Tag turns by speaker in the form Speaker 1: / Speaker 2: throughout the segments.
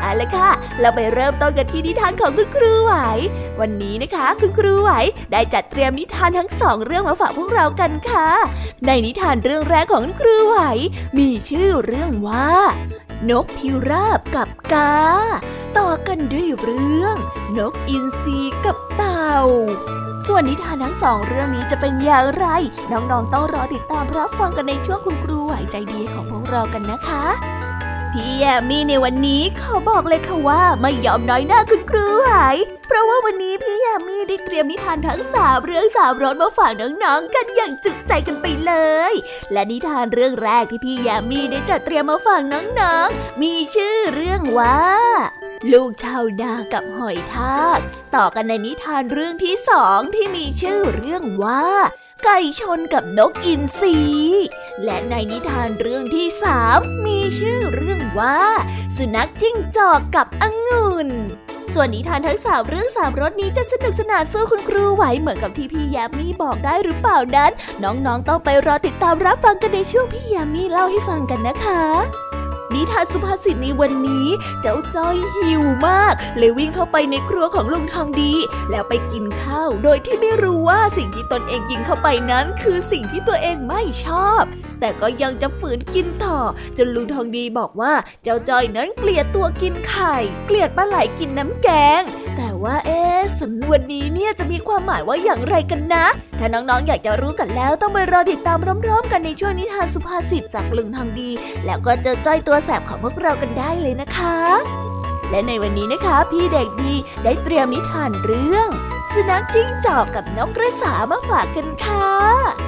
Speaker 1: เอาละค่ะ เราไปเริ่มต้นกันที่นิทานของคุณครูไหว วันนี้นะคะ คุณครูไหวได้จัดเตรียมนิทานทั้งสองเรื่องมาฝากพวกเรากันค่ะ ในนิทานเรื่องแรกของคุณครูไหว มีชื่อเรื่องว่า นกพิราบกับกา ต่อกันด้วยเรื่อง นกอินทรีกับเต่าส่วนนิทานทั้งสองเรื่องนี้จะเป็นอย่างไร น้องๆต้องรอติดตามรับฟังกันในช่วงคุณครูไหวใจดีของพวกเรากันนะคะ พี่แยมมี่ในวันนี้ขอบอกเลยค่ะว่าไม่ยอมน้อยหน้าคุณครูไหว เพราะว่าวันนี้พี่ยมมี่ได้เตรียมนิทานทั้งสามเรื่องสามรสมาฝากน้องๆกันอย่างจุใจกันไปเลย และนิทานเรื่องแรกที่พี่ยมมี่ได้จัดเตรียมมาฝากน้องๆ มีชื่อเรื่องว่า ลูกชาวนากับหอยทากต่อกันในนิทานเรื่องที่สองที่มีชื่อเรื่องว่าไก่ชนกับนกอินทรีและในนิทานเรื่องที่สามมีชื่อเรื่องว่า สุนัขจิ้งจอกกับองุ่น ส่วนนิทานทั้งสามเรื่องสามรสนี้จะสนุกสนานสู้คุณครูไหวเหมือนกับที่พี่ยามีบอกได้หรือเปล่านั้น น้องๆต้องไปรอติดตามรับฟังกันในช่วงพี่ยามีเล่าให้ฟังกันนะคะ นิทานสุภาษิตในวันนี้ เจ้าจ้อยหิวมาก เลยวิ่งเข้าไปในครัวของลุงทองดี แล้วไปกินข้าว โดยที่ไม่รู้ว่าสิ่งที่ตนเองกินเข้าไปนั้น คือสิ่งที่ตัวเองไม่ชอบ แต่ก็ยังจะฝืนกินต่อ จนลุงทองดีบอกว่าเจ้าจ้อยนั้นเกลียดตัวกินไข่ เกลียดปลาไหลกินน้ำแกง แต่ว่าเอ๊สำนวนนี้เนี่ยจะมีความหมายว่าอย่างไรกันนะ ถ้าน้องๆอยากจะรู้กันแล้วต้องไปรอติดตามพร้อมๆ กันในช่วงนิทานสุภาษิตจากลุงทองดี แล้วก็เจอจ้อยตัวแสบของพวกเรากันได้เลยนะคะ และในวันนี้นะคะ พี่เด็กดีได้เตรียมนิทานเรื่อง สุนัขจิ้งจอกกับนกกระสามาฝากกันค่ะ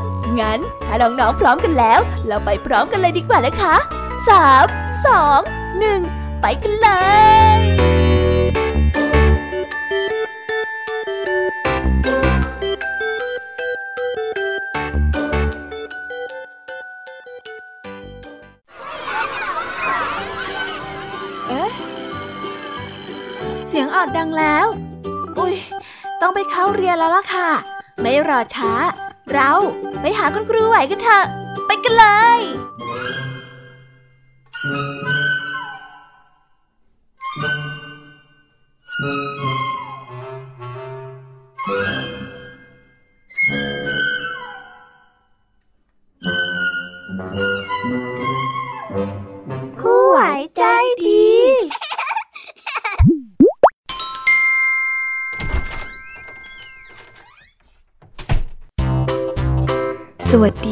Speaker 1: งั้น ถ้าน้องๆพร้อมกันแล้ว เราไปพร้อมกันเลยดีกว่านะคะสามสองหนึ่งไปกันเลยเสียงออดดังแล้ว อุ้ย ต้องไปเข้าเรียนแล้วล่ะค่ะ ไม่รอช้า เราไปหาคุณครูไหวกันเถอะ ไปกันเลยค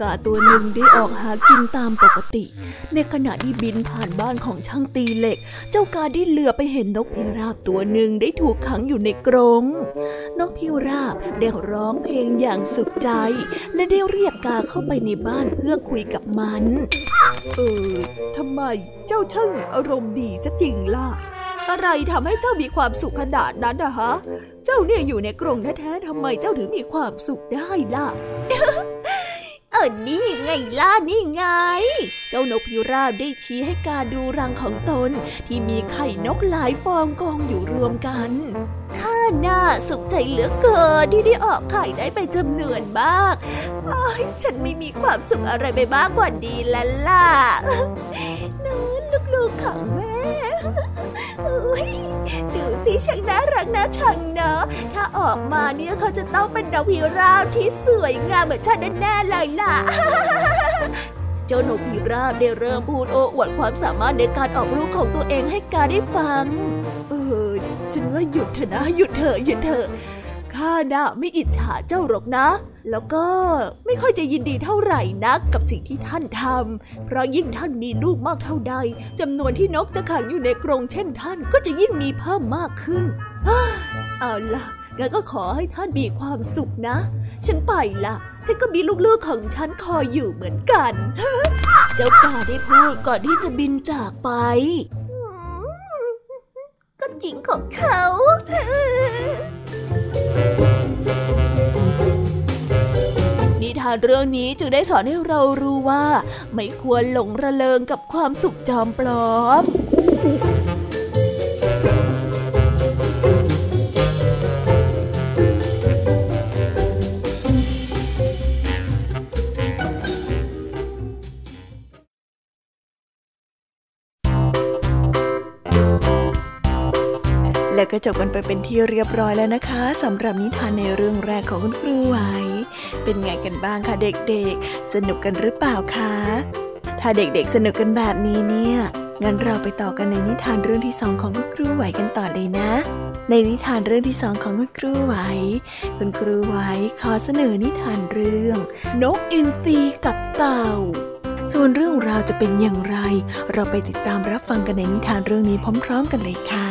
Speaker 1: กาตัวหนึ่งได้ออกหากินตามปกติ ในขณะที่บินผ่านบ้านของช่างตีเหล็ก เจ้ากาได้เหลือไปเห็นนกพิราบตัวหนึ่งได้ถูกขังอยู่ในกรงนกพิราบได้ร้องเพลงอย่างสุขใจ และได้เรียกกาเข้าไปในบ้านเพื่อคุยกับมัน เออทำไมเจ้าช่างอารมณ์ดีซะจริงล่ะ
Speaker 2: อะไรทำให้เจ้ามีความสุขขนาดนั้นนะฮะ เจ้าเนี่ยอยู่ในกรงแท้ๆทำไมเจ้าถึงมีความสุขได้ล่ะ
Speaker 1: ออนี่ไงล่ะนี่ไง เจ้านกพิราบได้ชี้ให้กาดูรังของตน ที่มีไข่นกหลายฟองกองอยู่รวมกันข้าน่าสุขใจเหลือเกินที่ได้ออกไข่ได้ไปจำนวนมากฉันไม่มีความสุขอะไรไปมากกว่าดีแล้วล่ะ ลูกๆของแม่ดูสิช่างน่ารักน่าชังเนอะถ้าออกมาเนี่ยเขาจะต้องเป็นดอกพิราบที่สวยงามเหมือนฉันแน่ๆเลยล่ะเจ้านกพิราบได้เริ่มพูดโอ้อวดความสามารถในการออกลูกของตัวเองให้กาได้ฟัง เออ ฉันว่าหยุดเถอะนะ หยุดเถอะหยุดเถอะ ข้าน่ะไม่อิจฉาเจ้าหรอกนะ แล้วก็ไม่ค่อยจะยินดีเท่าไหร่นักกับสิ่งที่ท่านทำ เพราะยิ่งท่านมีลูกมากเท่าใดจำนวนที่นกจะขังอยู่ในกรงเช่นท่านก็จะยิ่งมีเพิ่มมากขึ้น เอาล่ะงั้นก็ขอให้ท่านมีความสุขนะ ฉันไปละฉันก็มีลูกๆของฉันคอยอยู่เหมือนกัน เจ้ากาได้พูดก่อนที่จะบินจากไปก็จริงของเขา เรื่องนี้จึงได้สอนให้เรารู้ว่า ไม่ควรหลงระเริงกับความสุขจอมปลอมและก็จบกันไปเป็นที่เรียบร้อยแล้วนะคะสำหรับนิทานในเรื่องแรกของคุณครูไหว เป็นไงกันบ้างคะเด็กๆ สนุกกันหรือเปล่าคะ ถ้าเด็กๆสนุกกันแบบนี้เนี่ย งั้นเราไปต่อกันในนิทานเรื่องที่สองของคุณครูไหวกันต่อเลยนะ ในนิทานเรื่องที่สองของคุณครูไหว คุณครูไหวขอเสนอนิทานเรื่อง นกอินทรีกับเต่าส่วนเรื่องราวจะเป็นอย่างไร เราไปติดตามรับฟังกันในนิทานเรื่องนี้พร้อม ๆ กันเลยค่ะ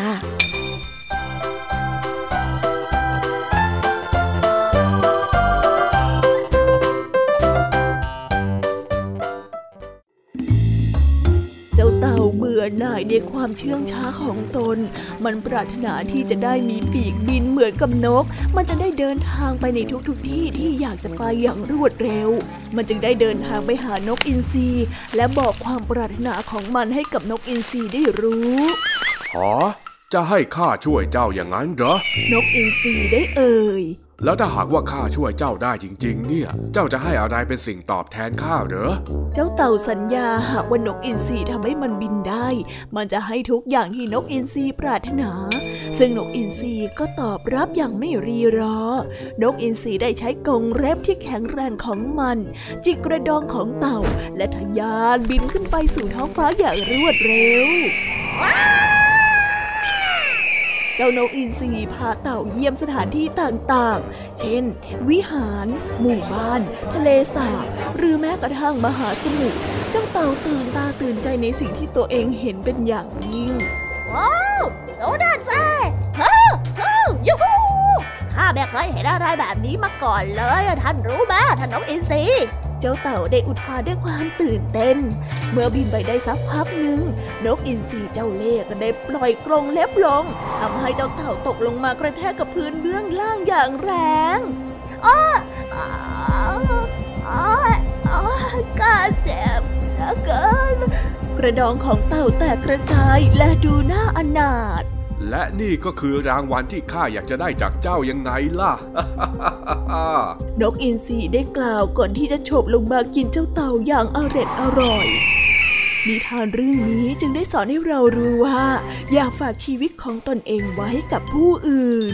Speaker 1: ยในความเชื่องช้าของตน มันปรารถนาที่จะได้มีปีกบินเหมือนกับนก มันจะได้เดินทางไปในทุกๆทที่ที่อยากจะไปอย่างรวดเร็ว มันจึงได้เดินทางไปหานกอินทรีและบอกความปรารถนาของมันให้กับนกอินทรีได้รู้
Speaker 3: หอจะให้ข้าช่วยเจ้าอย่างนั้นเหรอ
Speaker 1: นกอินทรีได้เอ่ย
Speaker 3: แล้วถ้าหากว่าข้าช่วยเจ้าได้จริง ๆ เนี่ย เจ้าจะให้อะไรเป็นสิ่งตอบแทนข้าเหรอ
Speaker 1: เจ้าเต่าสัญญาหากว่านกอินทรีทำให้มันบินได้ มันจะให้ทุกอย่างที่นกอินทรีปรารถนา ซึ่งนกอินทรีก็ตอบรับอย่างไม่รีรอ นกอินทรีได้ใช้กรงเล็บที่แข็งแรงของมัน จิกกระดองของเต่า และทะยานบินขึ้นไปสู่ท้องฟ้าอย่างรวดเร็ว เจ้านกอินทรีพาเต่าเยี่ยมสถานที่ต่างๆ เช่น วิหาร หมู่บ้าน ทะเลสาบ หรือแม้กระทั่งมหาสมุทร เจ้าเต่าตื่นตาตื่นใจในสิ่งที่ตัวเองเห็นเป็นอย่างยิ่ง
Speaker 4: ว้าวโดด้านแซ่เฮ้อเฮ้อยูฮูข้าไม่เคยเห็นอะไรแบบนี้มาก่อนเลย ท่านรู้ไหมท่านนกอินทรี
Speaker 1: เจ้าเต่าได้อุทานด้วยความตื่นเต้น เมื่อบินไปได้สักพักหนึ่งนกอินทรีเจ้าเล่ห์ก็ได้ปล่อยกรงเล็บลงทำให้เจ้าเต่าตกลงมากระแทกกับพื้นเบื้องล่างอย่างแรงอ้ออ้ออ้อกาเจ็บเหลือเกินกระดองของเต่าแตกกระจายและดูน่าอนาถ
Speaker 3: และนี่ก็คือรางวัลที่ข้าอยากจะได้จากเจ้ายังไงล่ะ
Speaker 1: นกอินทรีได้กล่าวก่อนที่จะโฉบลงมากินเจ้าเต่าอย่างอร็ดอร่อยนิทานเรื่องนี้จึงได้สอนให้เรารู้ว่า อยากฝากชีวิตของตนเองไว้กับผู้อื่น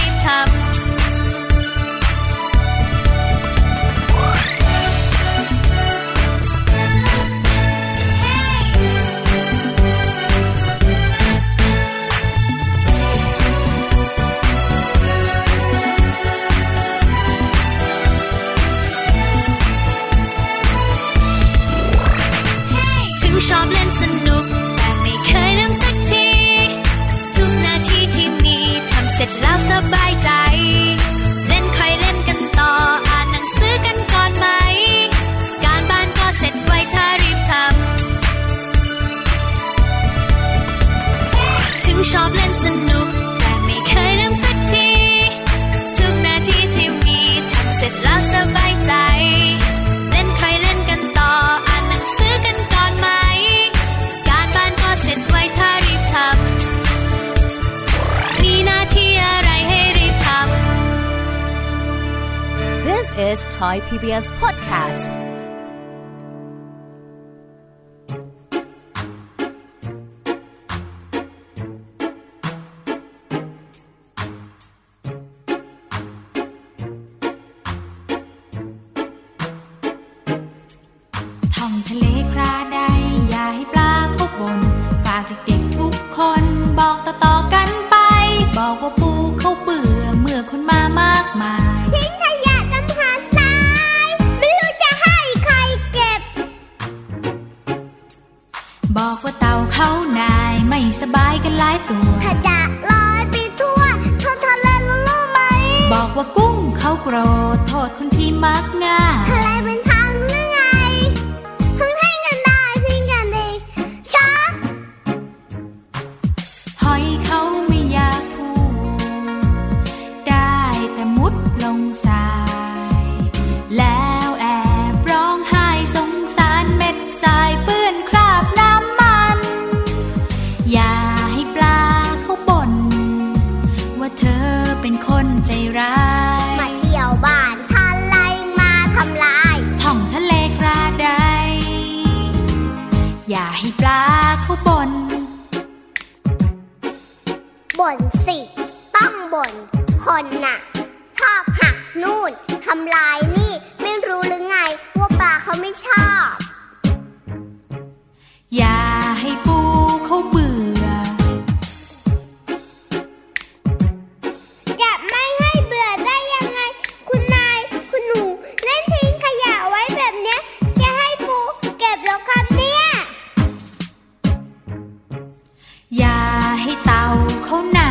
Speaker 5: Thai PBS podcast. เขาหน่า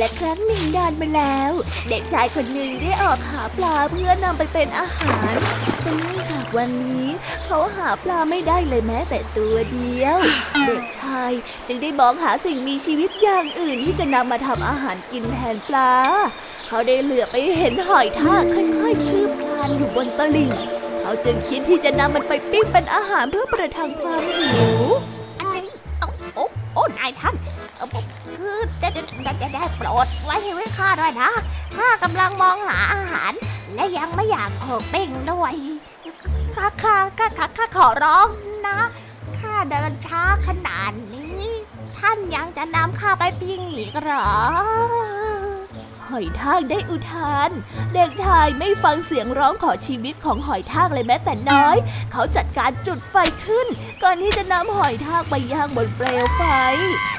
Speaker 1: และครั้งหนึ่งนานมาแล้ว เด็กชายคนหนึ่งได้ออกหาปลาเพื่อนำไปเป็นอาหารแต่เนื่องจากวันนี้ เขาหาปลาไม่ได้เลยแม้แต่ตัวเดียว เด็กชายจึงได้มองหาสิ่งมีชีวิตอย่างอื่นที่จะนำมาทำอาหารกินแทนปลา เขาได้เหลือไปเห็นหอยทากค่อยๆคืบคลานอยู่บนตลิ่ง เขาจึงคิดที่จะนำมันไปปิ้งเป็นอาหารเพื่อประทังความหิว
Speaker 4: อะไรโอ้โอ้โอ้นายท่าน ได้ได้ได้ได้โปรดไว้ให้ข้าด้วยนะข้ากำลังมองหาอาหาร และยังไม่อยากถูกปิ้งด้วยข้าข้าข้าข้าข้าขอร้องนะข้าเดินช้าขนาดนี้ ท่านยังจะนำข้าไปปิ้งอีกเหรอ
Speaker 1: หอยทากได้อุทาน เด็กชายไม่ฟังเสียงร้องขอชีวิตของหอยทากเลยแม้แต่น้อย เขาจัดการจุดไฟขึ้น ก่อนที่จะนำหอยทากไปย่างบนเปลวไฟ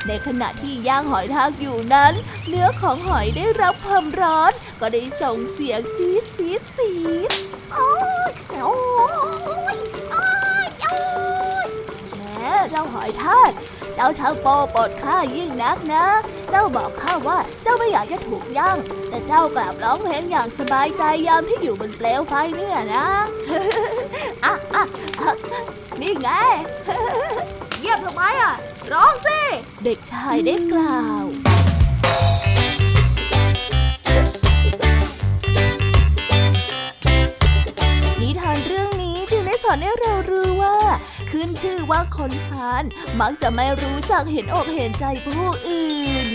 Speaker 1: ในขณะที่ย่างหอยทากอยู่นั้น เนื้อของหอยได้รับความร้อน ก็ได้ส่งเสียงซีดซีดซีด
Speaker 4: โอ้ยโอ้ยโอ้ยโอ้ย
Speaker 1: เจ้าหอยทากเจ้าช่างโปปดข้ายิ่งนักนะ เจ้าบอกข้าว่าเจ้าไม่อยากจะถูกย่าง แต่เจ้ากลับร้องเพลงอย่างสบายใจยามที่อยู่บนเปลวไฟเนี่ยนะอะอะอะนี่ไง
Speaker 2: เยี่ยมทำไมอะ ร้องสิ
Speaker 1: เด็กชายได้กล่าวนิทานเรื่องนี้จึงได้สอนให้เรารู้ว่า ขึ้นชื่อว่าคนพาลมักจะไม่รู้จักเห็นอกเห็นใจผู้อื่น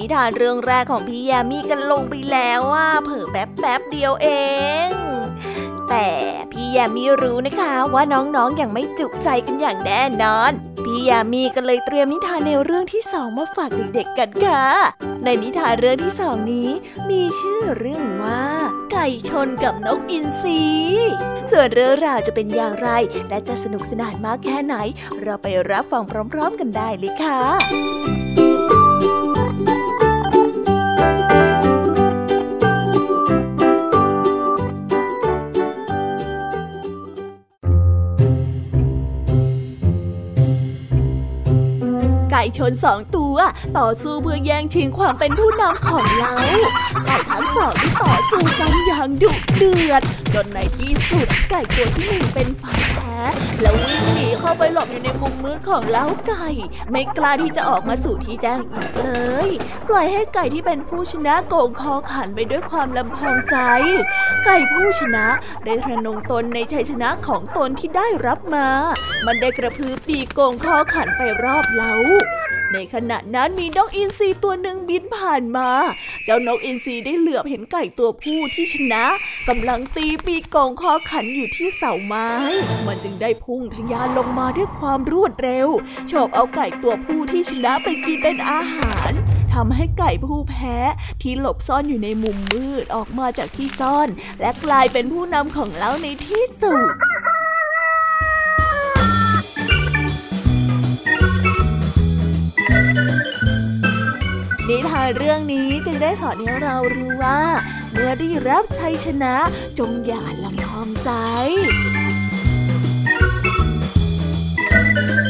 Speaker 1: นิทานเรื่องแรกของพี่ยามีกันลงไปแล้วว่าเผลอแป๊บแป๊บเดียวเอง แต่พี่ยามีรู้นะคะว่าน้องๆออย่างไม่จุใจกันอย่างแน่นอน พี่ยามีก็เลยเตรียมนิทานแนวเรื่องที่สองมาฝากเด็กๆกันค่ะ ในนิทานเรื่องที่สองนี้ มีชื่อเรื่องว่า ไก่ชนกับนกอินทรีส่วนเรื่องราวจะเป็นอย่างไร และจะสนุกสนานมากแค่ไหน เราไปรับฟังพร้อม ๆ กันได้เลยค่ะ ก่ชนสองตัว ต่อสู้เพื่อแย่งชิงความเป็นผู้นำของเราไก่ทั้งสองต่อสู้กันอย่างดุเดือด จนในที่สุดไก่ตัวที่หนึ่งเป็นฝ่ายแพ้ แล้ววิ่งหนีเข้าไปหลบอยู่ในมุมมืดของเล้าไก่ ไม่กล้าที่จะออกมาสู่ที่แจ้งอีกเลย ปล่อยให้ไก่ที่เป็นผู้ชนะโกงคอขันไปด้วยความลำพองใจ ไก่ผู้ชนะได้ทะนงตนในชัยชนะของตนที่ได้รับมา มันได้กระพือปีกโกงคอขันไปรอบเล้าในขณะนั้นมีนกอินทรีตัวหนึ่งบินผ่านมาเจ้านกอินทรีได้เหลือบเห็นไก่ตัวผู้ที่ชนะกำลังตีปีกโกงคอขันอยู่ที่เสาไม้ มันจึงได้พุ่งทะยานลงมาด้วยความรวดเร็วโฉบเอาไก่ตัวผู้ที่ชนะไปกินเป็นอาหารทำให้ไก่ผู้แพ้ที่หลบซ่อนอยู่ในมุมมืดออกมาจากที่ซ่อน และกลายเป็นผู้นำของเล้าในที่สุด นิทานเรื่องนี้จึงได้สอนให้เรารู้ว่า เมื่อได้รับชัยชนะจงอย่าลำพองใจแล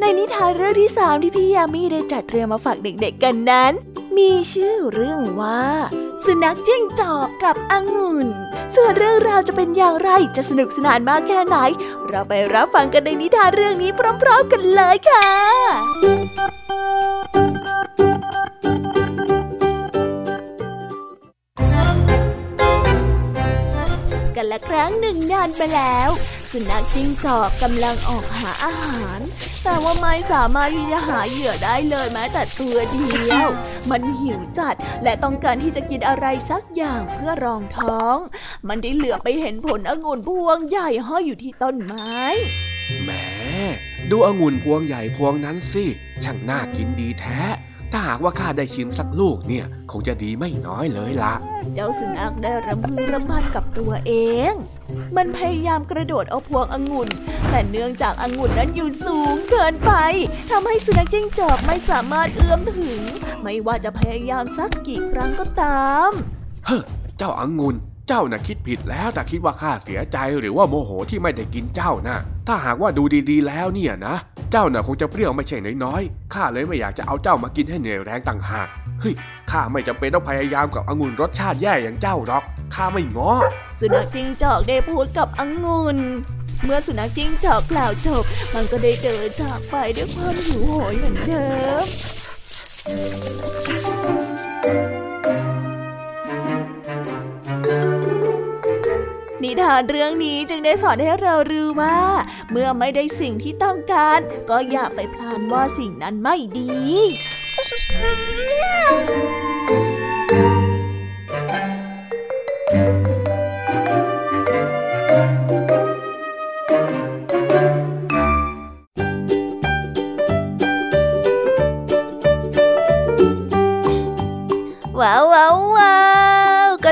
Speaker 1: ในนิทานเรื่องที่สามที่พี่ยามีได้จัดเตรียมมาฝากเด็กๆกันนั้น มีชื่อเรื่องว่า สุนัขจิ้งจอกกับองุ่น ส่วนเรื่องราวจะเป็นอย่างไรจะสนุกสนานมากแค่ไหน เราไปรับฟังกันในนิทานเรื่องนี้พร้อมๆกันเลยค่ะกันละครั้งหนึ่งนานไปแล้ว สุนัขจิ้งจอกกำลังออกหาอาหาร แต่ว่าไม่สามารถที่จะหาเหยื่อได้เลยแม้แต่ตัวเดียว มันหิวจัดและต้องการที่จะกินอะไรสักอย่างเพื่อรองท้อง มันได้เหลือไปเห็นผลองุ่นพวงใหญ่ห้อยอยู่ที่ต้นไม้
Speaker 3: แหมดูองุ่นพวงใหญ่พวงนั้นสิช่างน่ากินดีแท้ ถ้าหากว่าข้าได้ชิมสักลูกเนี่ย คงจะดีไม่น้อยเลยละ
Speaker 1: เจ้าสุนัขได้รำพึงรำพันกับตัวเอง มันพยายามกระโดดเอาพวงองุ่น แต่เนื่องจากองุ่นนั้นอยู่สูงเกินไปทำให้สุนัขจิ้งจอกไม่สามารถเอื้อมถึง ไม่ว่าจะพยายามสักกี่ครั้งก็ตาม
Speaker 3: เฮ้อเจ้าองุน เจ้าน่ะคิดผิดแล้วแต่คิดว่าข้าเสียใจหรือว่าโมโหที่ไม่ได้กินเจ้านะถ้าหากว่าดูดีๆ แล้วเนี่ยนะ เจ้าน่ะคงจะเปรี้ยวไม่ใช่น้อยๆข้าเลยไม่อยากจะเอาเจ้ามากินให้เหนื่อยแรงต่างหากเฮ้ยข้าไม่จำเป็นต้องพยายามกับองุ่นรสชาติแย่อย่างเจ้าหรอกข้าไม่ง้อ
Speaker 1: สุนัขจิ้งจอกได้พูดกับองุ่นเมื่อสุนัขจิ้งจอกกล่าวจบ มันก็ได้เดินจากไปด้วยความหิวโหยเหมือนเดิม นิทานเรื่องนี้จึงได้สอนให้เรารู้ว่า เมื่อไม่ได้สิ่งที่ต้องการ ก็อย่าไปพลานว่าสิ่งนั้นไม่ดีว้าวว้าว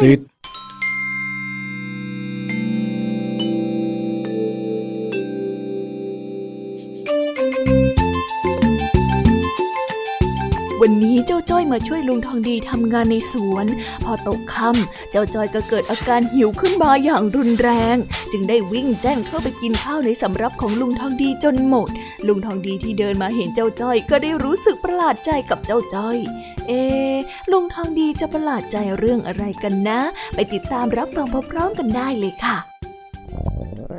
Speaker 6: ซิด
Speaker 2: วันนี้เจ้าจ้อยมาช่วยลุงทองดีทำงานในสวน พอตกค่ำเจ้าจ้อยก็เกิดอาการหิวขึ้นมาอย่างรุนแรง จึงได้วิ่งแจ้งเข้าไปกินข้าวในสำรับของลุงทองดีจนหมด ลุงทองดีที่เดินมาเห็นเจ้าจ้อย ก็ได้รู้สึกประหลาดใจกับเจ้าจ้อย เอ๊ลุงทองดีจะประหลาดใจเรื่องอะไรกันนะ ไปติดตามรับฟังพร้อมๆกันได้เลยค่ะ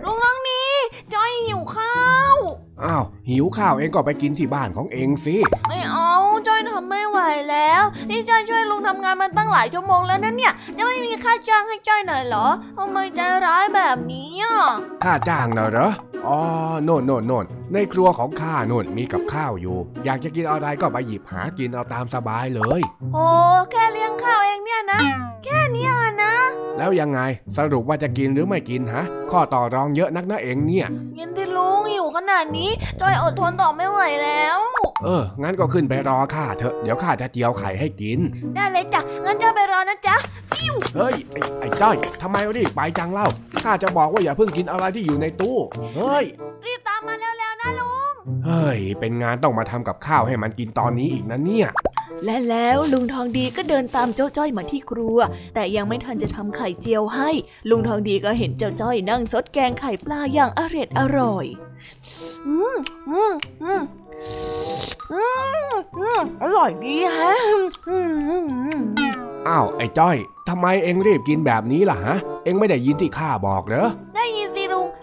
Speaker 1: ลุงน้องนี้จ้อยหิวข้าว
Speaker 3: อ้าวหิวข้าวเองก็ไปกินที่บ้านของเองสิ
Speaker 1: ไม่เอาจ้อยทำไม่ไหวแล้ว นี่จ้อยช่วยลุงทำงานมาตั้งหลายชั่วโมงแล้วนะเนี่ยจะไม่มีค่าจ้างให้จ้อยหน่อยเหรอทำไมใจร้ายแบบนี้อะ
Speaker 3: ข้าจ้างนะเหรอ อ๋อโน่นโน่นโน่นในครัวของข้าโน่นมีกับข้าวอยู่ อยากจะกินอะไรก็ไปหยิบหากินเอาตามสบายเลย
Speaker 1: โอ้แค่เลี้ยงข้าวเองเนี่ยนะ แค่เนี้ยนะ
Speaker 3: แล้วยังไงสรุปว่าจะกินหรือไม่กินฮะ ข้อต่อรองเยอะนักนะเองเนี่ย
Speaker 1: ยินที่ลุงหิวขนาดนี้จ้อยอดทนต่อไม่ไหวแล้ว
Speaker 3: เออ งั้นก็ขึ้นไปรอข้าเถอะเดี๋ยวข้าจะเจียวไข่ให้กิน
Speaker 1: ได้เลยจ้ะงั้นจ้อยไปรอนะจ๊ะ
Speaker 3: เฮ้ยไอ้ไอ้จ้อยทำไมรีบไปจังเล่าข้าจะบอกว่าอย่าเพิ่งกินอะไรที่อยู่ในตู้เฮ้ย
Speaker 1: รีบตามมาแล้วๆนะลุง
Speaker 3: เฮ้ย เป็นงานต้องมาทำกับข้าวให้มันกินตอนนี้อีกนะเนี่ย
Speaker 2: และแล้วลุงทองดีก็เดินตามเจ้าจ้อยมาที่ครัว แต่ยังไม่ทันจะทำไข่เจียวให้ ลุงทองดีก็เห็นเจ้าจ้อยนั่งซดแกงไข่ปลาอย่างอร็ดอร่อย อืมอืมอืมอืมอืมอร่อยดีฮะอืมอืมอืม
Speaker 3: อ้าวไอ้จ้อยทำไมเอ็งรีบกินแบบนี้ล่ะฮะ เอ็งไม่ได้ยินที่ข้าบอกเหรอ
Speaker 1: ได้ยินสิ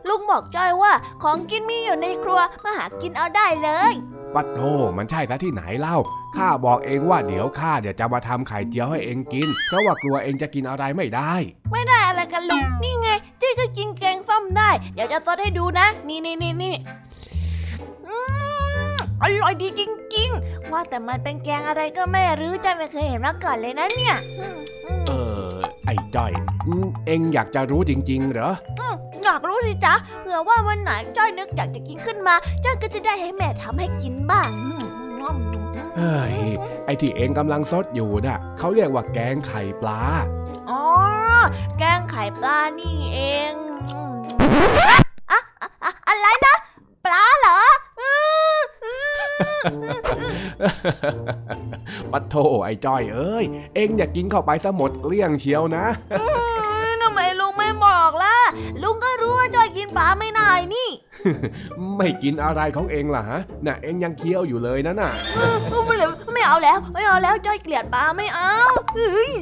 Speaker 1: ลุงลุงบอกจ้อยว่า ของกินมีอยู่ในครัวมาหากินเอาได้เลย
Speaker 3: ปัดโทมันใช่ซะที่ไหนเล่าข้าบอกเองว่าเดี๋ยวข้าเดี๋ยวจะมาทำไข่เจียวให้เองกิน เพราะว่ากลัวเองจะกินอะไรไม่ได้
Speaker 1: ไม่ได้อะไรกันลุงนี่ไงจี้ก็กินแกงส้มได้ เดี๋ยวจะซดให้ดูนะ นี่นี่นี่นี่อืมอร่อยดีจริง ๆ ว่าแต่มันเป็นแกงอะไรก็ไม่รู้จ้อยไม่เคยเห็นมาก่อนเลยนะเนี่ยอืมอืม
Speaker 3: เออ ไอ้จ้อยอืมเองอยากจะรู้จริง ๆ เหรอ
Speaker 1: อยากรู้สิจ๊ะเผื่อว่าวันไหนจ้อยนึกอยากจะกินขึ้นมาจ้อยก็จะได้ให้แม่ทำให้กินบ้างอืมอืม
Speaker 3: เฮ้ยไอ้ที่เองกำลังซดอยู่น่ะเขาเรียกว่าแกงไข่ปลา
Speaker 1: อ๋อ แกงไข่ปลานี่เองอืมอะอะอะอะไรนะ ปลาเหรออื้ออื้อ
Speaker 3: ปัดโทไอ้จ้อยเอ้ย เองอยากกินเข้าไปซะหมดเกลี้ยงเชียวนะ
Speaker 1: ว่าจ้อยกินปลาไม่นายนี่
Speaker 3: ไม่กินอะไรของเองล่ะฮะ น่ะเองยังเคี้ยวอยู่เลยนะน่ะ
Speaker 1: อื้ออื้อไม่เลยไม่เอาแล้ว ไม่เอาแล้วจ้อยเกลียดปลาไม่เอาเฮ้ย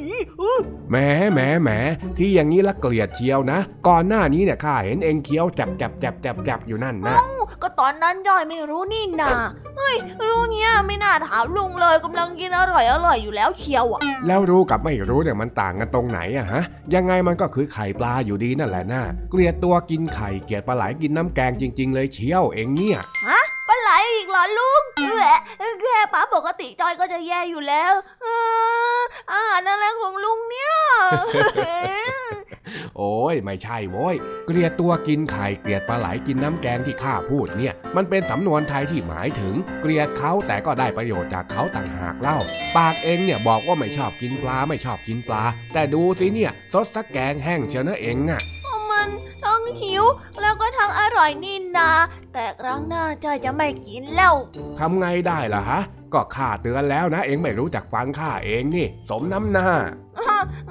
Speaker 1: อื้อ
Speaker 3: แหมแหมแหมที่อย่างนี้ละเกลียดเชียวนะ ก่อนหน้านี้เนี่ยข้าเห็นเองเคี้ยวจับจับจับจับจับอยู่นั่นนะ
Speaker 1: ก็ตอนนั้นจ้อยไม่รู้นี่นาเฮ้ยรู้เนี้ยไม่น่าถามลุงเลยกำลังกินอร่อยอร่อยอยู่แล้วเชียวอะ
Speaker 3: แล้วรู้กับไม่รู้เนี่ยมันต่างกันตรงไหนอะฮะ ยังไงมันก็คือไข่ปลาอยู่ดีนั่นแหละนะเกลียดตัวกินไข่เกลียดปลาไหลกินน้ำแกงจริง ๆ เลยเชียวเองเนี่ย
Speaker 1: ฮะปลาไหลอีกเหรอลุงเออแค่ปลาปกติจอยก็จะแย่อยู่แล้วเอออาหารอะไรของลุงเนี่ย
Speaker 3: โอ้ยไม่ใช่โว้ย เกลียดตัวกินไข่เกลียดปลาไหลกินน้ำแกงที่ข้าพูดเนี่ย มันเป็นสำนวนไทยที่หมายถึง เกลียดเขาแต่ก็ได้ประโยชน์จากเขาต่างหากเล่า ปากเองเนี่ยบอกว่าไม่ชอบกินปลาไม่ชอบกินปลา แต่ดูสิเนี่ยซดสักแกงแห้งเชียวนะเองอะ
Speaker 1: มั น ทั้งหิว แล้วก็ทั้งอร่อยนี่นา แต่ครั้งหน้าจอยจะไม่กินแล้ว
Speaker 3: ทำไงได้ล่ะฮะ ก็ข้าเตือนแล้วนะ เองไม่รู้จักฟังข้าเองนี่ สมน้ำหน้า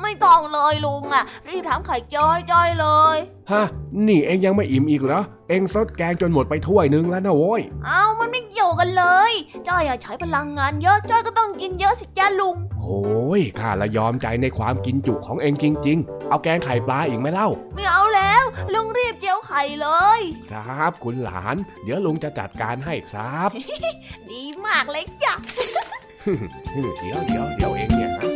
Speaker 1: ไม่ต้องเลยลุงอะ รีบทำไข่เจียวให้จอยเลย
Speaker 3: ฮะ นี่เองยังไม่อิ่มอีกเหรอ เองซดแกงจนหมดไปถ้วยนึงแล้วนะโว้ย
Speaker 1: เอามันไม่เกี่ยวกันเลย จ้อยอะใช้พลังงานเยอะจ้อยก็ต้องกินเยอะสิจ้าลุง
Speaker 3: โอ้ยข้าละยอมใจในความกินจุของเองจริง ๆ เอาแกงไข่ปลาอีกไหมเล่า
Speaker 1: ไม่เอาแล้วลุงรีบเจียวไข่เลย
Speaker 3: ครับคุณหลาน เดี๋ยวลุงจะจัดการให้ครับ
Speaker 1: ดีมากเลยจ้ะ
Speaker 3: เดี๋ยวเดี๋ยวเดี๋ยวเองเนี่ยนะ
Speaker 2: แ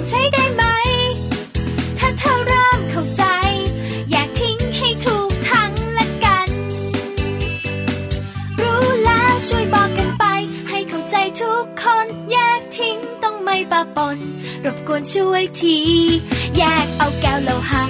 Speaker 7: องใช้
Speaker 8: ได้ไหม ถ้าเธอเริ่มเข้าใจ อยากทิ้
Speaker 1: งให้ถูกทาง
Speaker 8: ละกัน รู้แล้วช่วย
Speaker 1: บอก
Speaker 8: กันไป ให้เข้าใจทุกคนแยกทิ้งต้องไม่ปะปน ร
Speaker 1: บก
Speaker 8: วนช่วยที แยก
Speaker 1: เอาแก้วโลหะ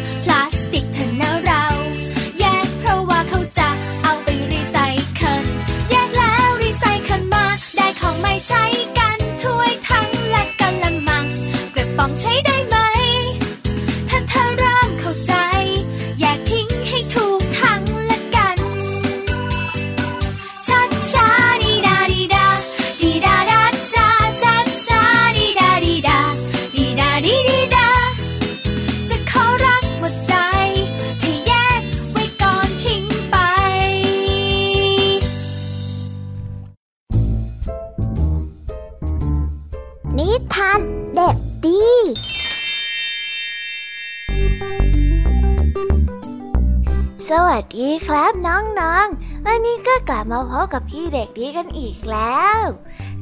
Speaker 1: ดีกันอีกแล้ว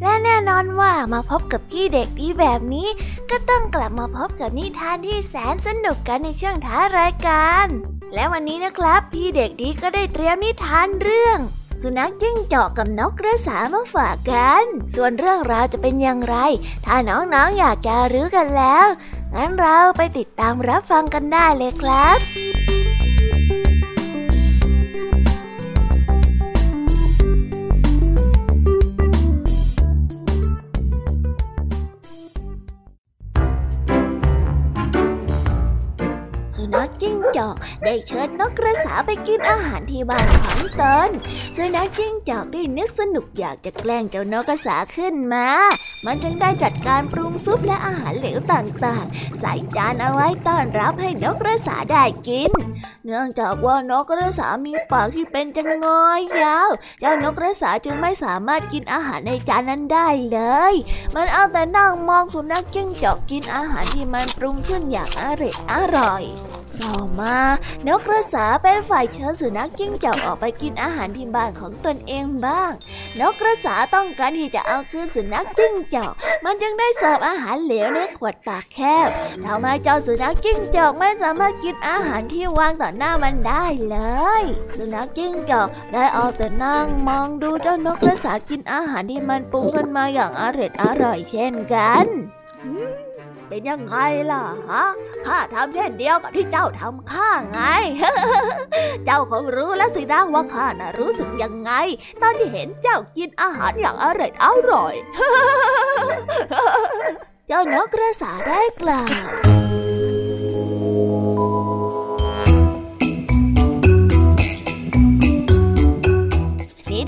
Speaker 1: และแน่นอนว่ามาพบกับพี่เด็กดีแบบนี้ ก็ต้องกลับมาพบกับนิทานที่แสนสนุกกันในช่วงท้ารายการ และวันนี้นะครับ พี่เด็กดีก็ได้เตรียมนิทานเรื่อง สุนัขจิ้งจอกกับนกกระสามาฝากกัน ส่วนเรื่องราวจะเป็นอย่างไร ถ้าน้องๆออยากจะรู้กันแล้ว งั้นเราไปติดตามรับฟังกันได้เลยครับ จอกได้เชิญนกกระสาไปกินอาหารที่บ้านของตนสุนัขจิ้งจอกได้นึกสนุกอยากจะแกล้งเจ้านกกระสาขึ้นมา มันจึงได้จัดการปรุงซุปและอาหารเหลวต่างๆ ใส่จานเอาไว้ต้อนรับให้นกกระสาได้กิน เนื่องจากว่านกกระสามีปากที่เป็นจังงอยยาว เจ้านกกระสาจึงไม่สามารถกินอาหารในจานนั้นได้เลย มันเอาแต่นั่งมองสุนัขจิ้งจอกกินอาหารที่มันปรุงขึ้นอย่างอร่อยอร่อย ต่อมานกกระสาเป็นฝ่ายเชิญสุนัขจิ้งจอกออกไปกินอาหารที่บ้านของตนเองบ้าง นกกระสาต้องการที่จะเอาคืนสุนัขจิ้งจอก มันจึงได้เสิร์ฟอาหารเหลวในขวดปากแคบทำให้เจ้าสุนัขจิ้งจอกไม่สามารถกินอาหารที่วางต่อหน้ามันได้เลย สุนัขจิ้งจอกได้เอาแต่นั่งมองดูเจ้านกกระสากินอาหารที่มันปรุงกันมาอย่างอร่อยอร่อยเช่นกัน เป็นยังไงล่ะฮะข้าทำเช่นเดียวกับที่เจ้าทำข้าไง เจ้าคงรู้แล้วสินะว่าข้าน่ะรู้สึกยังไง ตอนที่เห็นเจ้ากินอาหารอย่างอร่อยอร่อย เจ้านกกระสาได้กล่าว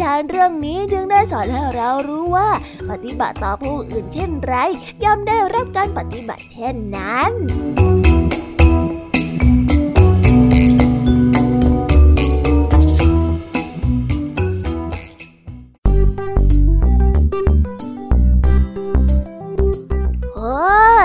Speaker 1: ทานเรื่องนี้จึงได้สอนให้เรารู้ว่า ปฏิบัติต่อผู้อื่นเช่นไรย่อมได้รับการปฏิบัติเช่นนั้น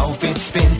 Speaker 9: Outfit finden.